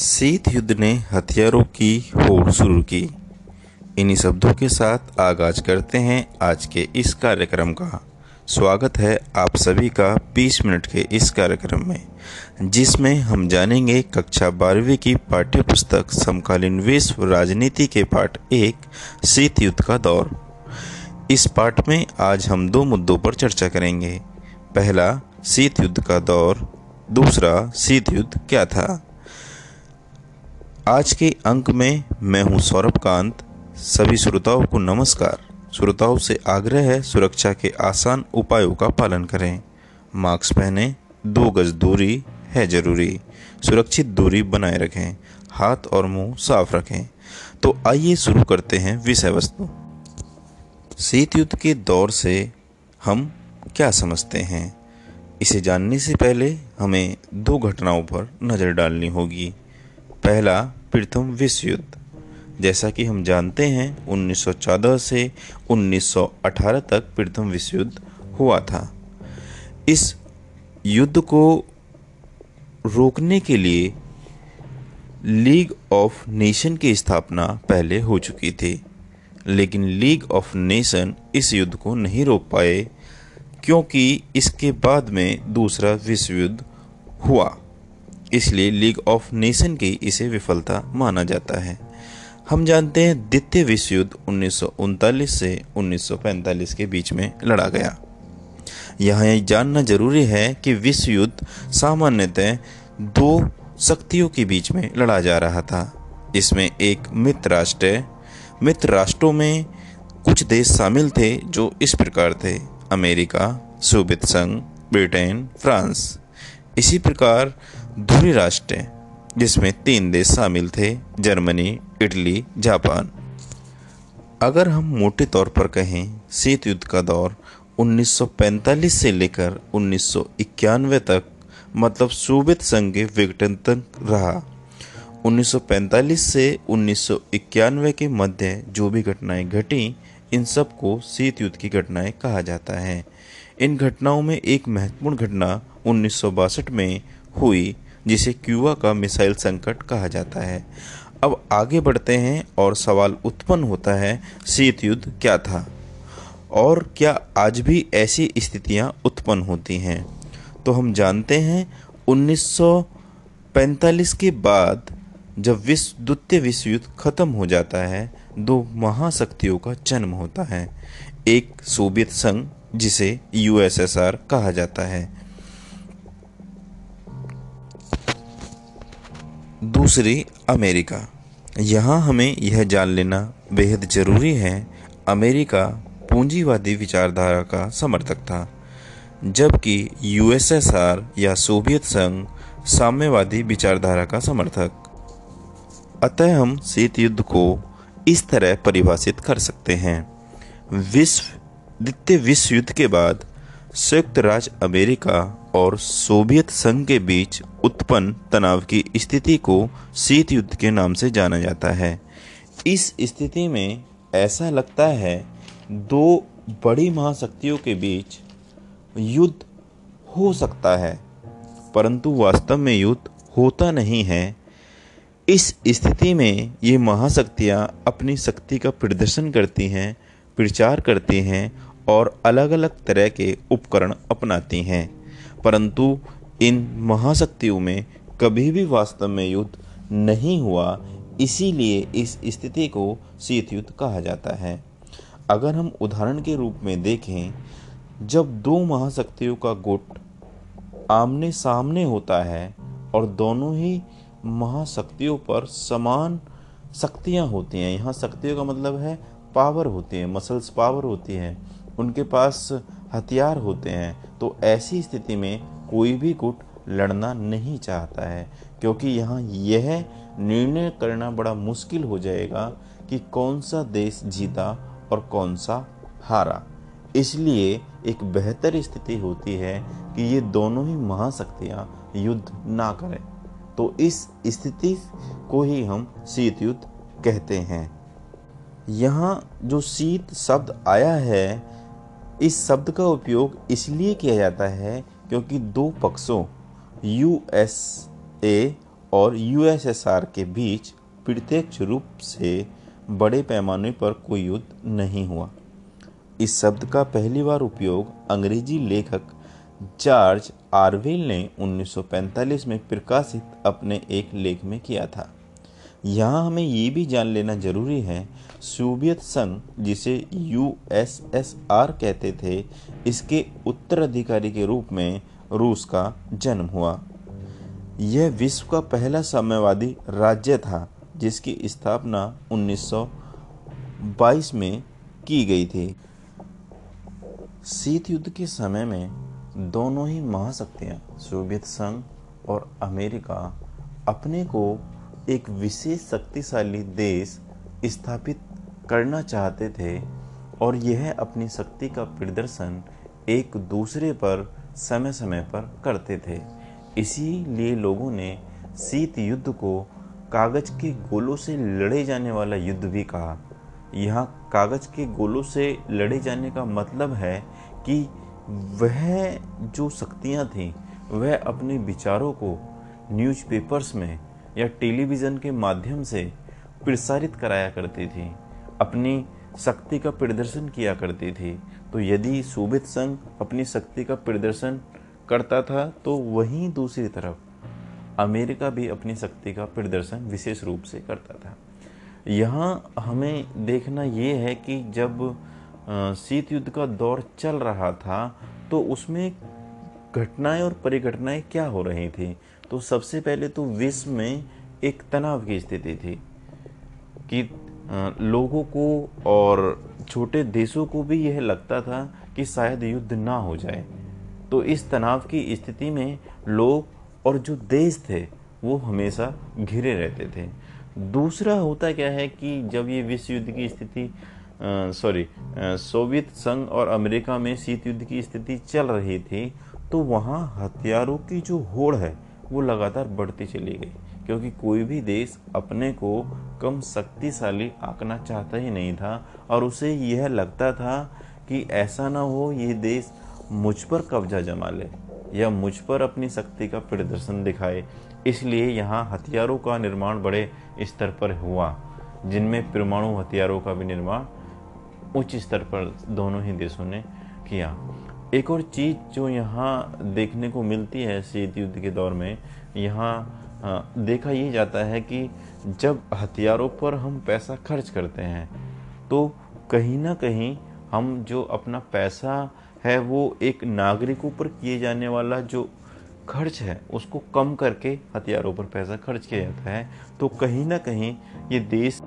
शीत युद्ध ने हथियारों की होड़ शुरू की। इन्हीं शब्दों के साथ आगाज़ करते हैं आज के इस कार्यक्रम का। स्वागत है आप सभी का 20 मिनट के इस कार्यक्रम में, जिसमें हम जानेंगे कक्षा बारहवीं की पाठ्य पुस्तक समकालीन विश्व राजनीति के पाठ एक शीत युद्ध का दौर। इस पाठ में आज हम दो मुद्दों पर चर्चा करेंगे। पहला शीत युद्ध का दौर, दूसरा शीत युद्ध क्या था? आज के अंक में मैं हूँ सौरभ कांत सभी श्रोताओं को नमस्कार। श्रोताओं से आग्रह है सुरक्षा के आसान उपायों का पालन करें। मास्क पहने, दो गज दूरी है ज़रूरी। सुरक्षित दूरी बनाए रखें, हाथ और मुँह साफ़ रखें। तो आइए शुरू करते हैं विषय वस्तु। शीत युद्ध के दौर से हम क्या समझते हैं? इसे जानने से पहले हमें दो घटनाओं पर नज़र डालनी होगी। पहला प्रथम विश्व युद्ध। जैसा कि हम जानते हैं 1914 से 1918 तक प्रथम विश्व युद्ध हुआ था। इस युद्ध को रोकने के लिए लीग ऑफ़ नेशन की स्थापना पहले हो चुकी थी, लेकिन लीग ऑफ़ नेशन इस युद्ध को नहीं रोक पाए, क्योंकि इसके बाद में दूसरा विश्व युद्ध हुआ। इसलिए लीग ऑफ़ नेशन की इसे विफलता माना जाता है। हम जानते हैं द्वितीय विश्व युद्ध उन्नीस सौ उनतालीस से 1945 के बीच में लड़ा गया। यहाँ यह जानना ज़रूरी है कि विश्व युद्ध सामान्यतः दो शक्तियों के बीच में लड़ा जा रहा था। इसमें एक मित्र राष्ट्र, मित्र राष्ट्रों में कुछ देश शामिल थे जो इस प्रकार थे, अमेरिका, सोवियत संघ, ब्रिटेन, फ्रांस। इसी प्रकार धुरी राष्ट्र जिसमें तीन देश शामिल थे, जर्मनी, इटली, जापान। अगर हम मोटे तौर पर कहें, शीत युद्ध का दौर 1945 से लेकर 1991 तक मतलब सोवियत संघ के विघटन रहा। 1945 से 1991 के मध्य जो भी घटनाएँ घटी, इन सबको शीत युद्ध की घटनाएँ कहा जाता है। इन घटनाओं में एक महत्वपूर्ण घटना उन्नीस सौ बासठ में हुई, जिसे क्यूबा का मिसाइल संकट कहा जाता है। अब आगे बढ़ते हैं और सवाल उत्पन्न होता है, शीत युद्ध क्या था? और क्या आज भी ऐसी स्थितियाँ उत्पन्न होती हैं? तो हम जानते हैं 1945 के बाद जब विश्व, द्वितीय विश्व युद्ध खत्म हो जाता है, दो महाशक्तियों का जन्म होता है। एक सोवियत संघ, जिसे यूएसएसआर कहा जाता है। दूसरी, अमेरिका। यहाँ हमें यह जान लेना बेहद ज़रूरी है, अमेरिका पूंजीवादी विचारधारा का समर्थक था, जबकि यूएसएसआर या सोवियत संघ साम्यवादी विचारधारा का समर्थक। अतः हम शीत युद्ध को इस तरह परिभाषित कर सकते हैं। विश्व, द्वितीय विश्व युद्ध के बाद संयुक्त राज्य अमेरिका और सोवियत संघ के बीच उत्पन्न तनाव की स्थिति को शीत युद्ध के नाम से जाना जाता है। इस स्थिति में ऐसा लगता है दो बड़ी महाशक्तियों के बीच युद्ध हो सकता है, परंतु वास्तव में युद्ध होता नहीं है। इस स्थिति में ये महाशक्तियाँ अपनी शक्ति का प्रदर्शन करती हैं, प्रचार करती हैं और अलग अलग तरह के उपकरण अपनाती हैं। परंतु इन महाशक्तियों में कभी भी वास्तव में युद्ध नहीं हुआ, इसीलिए इस स्थिति को शीत युद्ध कहा जाता है। अगर हम उदाहरण के रूप में देखें, जब दो महाशक्तियों का गुट आमने सामने होता है और दोनों ही महाशक्तियों पर समान शक्तियाँ होती हैं, यहाँ शक्तियों का मतलब है पावर होती है मसल्स पावर होती है उनके पास हथियार होते हैं तो ऐसी स्थिति में कोई भी गुट लड़ना नहीं चाहता है, क्योंकि यहाँ यह निर्णय करना बड़ा मुश्किल हो जाएगा कि कौन सा देश जीता और कौन सा हारा। इसलिए एक बेहतर स्थिति होती है कि ये दोनों ही महाशक्तियाँ युद्ध ना करें। तो इस स्थिति को ही हम शीत युद्ध कहते हैं। यहाँ जो शीत शब्द आया है इस शब्द का उपयोग इसलिए किया जाता है क्योंकि दो पक्षों यू एस ए और यूएसएसआर के बीच प्रत्यक्ष रूप से बड़े पैमाने पर कोई युद्ध नहीं हुआ। इस शब्द का पहली बार उपयोग अंग्रेज़ी लेखक जॉर्ज आरवेल ने 1945 में प्रकाशित अपने एक लेख में किया था। यहाँ हमें ये भी जान लेना ज़रूरी है सोवियत संघ, जिसे यूएसएसआर कहते थे, इसके उत्तराधिकारी के रूप में रूस का जन्म हुआ। यह विश्व का पहला साम्यवादी राज्य था, जिसकी स्थापना 1922 में की गई थी। शीत युद्ध के समय में दोनों ही महाशक्तियाँ सोवियत संघ और अमेरिका, अपने को एक विशेष शक्तिशाली देश स्थापित करना चाहते थे और यह अपनी शक्ति का प्रदर्शन एक दूसरे पर समय समय पर करते थे। इसीलिए लोगों ने शीत युद्ध को कागज़ के गोलों से लड़े जाने वाला युद्ध भी कहा। यहाँ कागज़ के गोलों से लड़े जाने का मतलब है कि वह जो शक्तियाँ थीं, वह अपने विचारों को न्यूज़पेपर्स में या टेलीविज़न के माध्यम से प्रसारित कराया करती थी, अपनी शक्ति का प्रदर्शन किया करती थी तो यदि सोवियत संघ अपनी शक्ति का प्रदर्शन करता था तो वहीं दूसरी तरफ़ अमेरिका भी अपनी शक्ति का प्रदर्शन विशेष रूप से करता था। यहाँ हमें देखना ये है कि जब शीत युद्ध का दौर चल रहा था तो उसमें घटनाएँ और परिघटनाएँ क्या हो रही थी? तो सबसे पहले तो विश्व में एक तनाव की स्थिति थी कि लोगों को और छोटे देशों को भी यह लगता था कि शायद युद्ध ना हो जाए। तो इस तनाव की स्थिति में लोग और जो देश थे, वो हमेशा घिरे रहते थे। दूसरा होता क्या है कि जब ये विश्व युद्ध की स्थिति सॉरी सोवियत संघ और अमेरिका में शीत युद्ध की स्थिति चल रही थी तो वहाँ हथियारों की जो होड़ है वो लगातार बढ़ती चली गई, क्योंकि कोई भी देश अपने को कम शक्तिशाली आंकना चाहता ही नहीं था, और उसे यह लगता था कि ऐसा ना हो ये देश मुझ पर कब्जा जमा ले या मुझ पर अपनी शक्ति का प्रदर्शन दिखाए। इसलिए यहाँ हथियारों का निर्माण बड़े स्तर पर हुआ, जिनमें परमाणु हथियारों का भी निर्माण उच्च स्तर पर दोनों ही देशों ने किया। एक और चीज़ जो यहाँ देखने को मिलती है शीत युद्ध के दौर में, यहाँ देखा ये जाता है कि जब हथियारों पर हम पैसा खर्च करते हैं तो कहीं ना कहीं हम जो अपना पैसा है वो एक नागरिकों पर किए जाने वाला जो खर्च है, उसको कम करके हथियारों पर पैसा खर्च किया जाता है। तो कहीं ना कहीं ये देश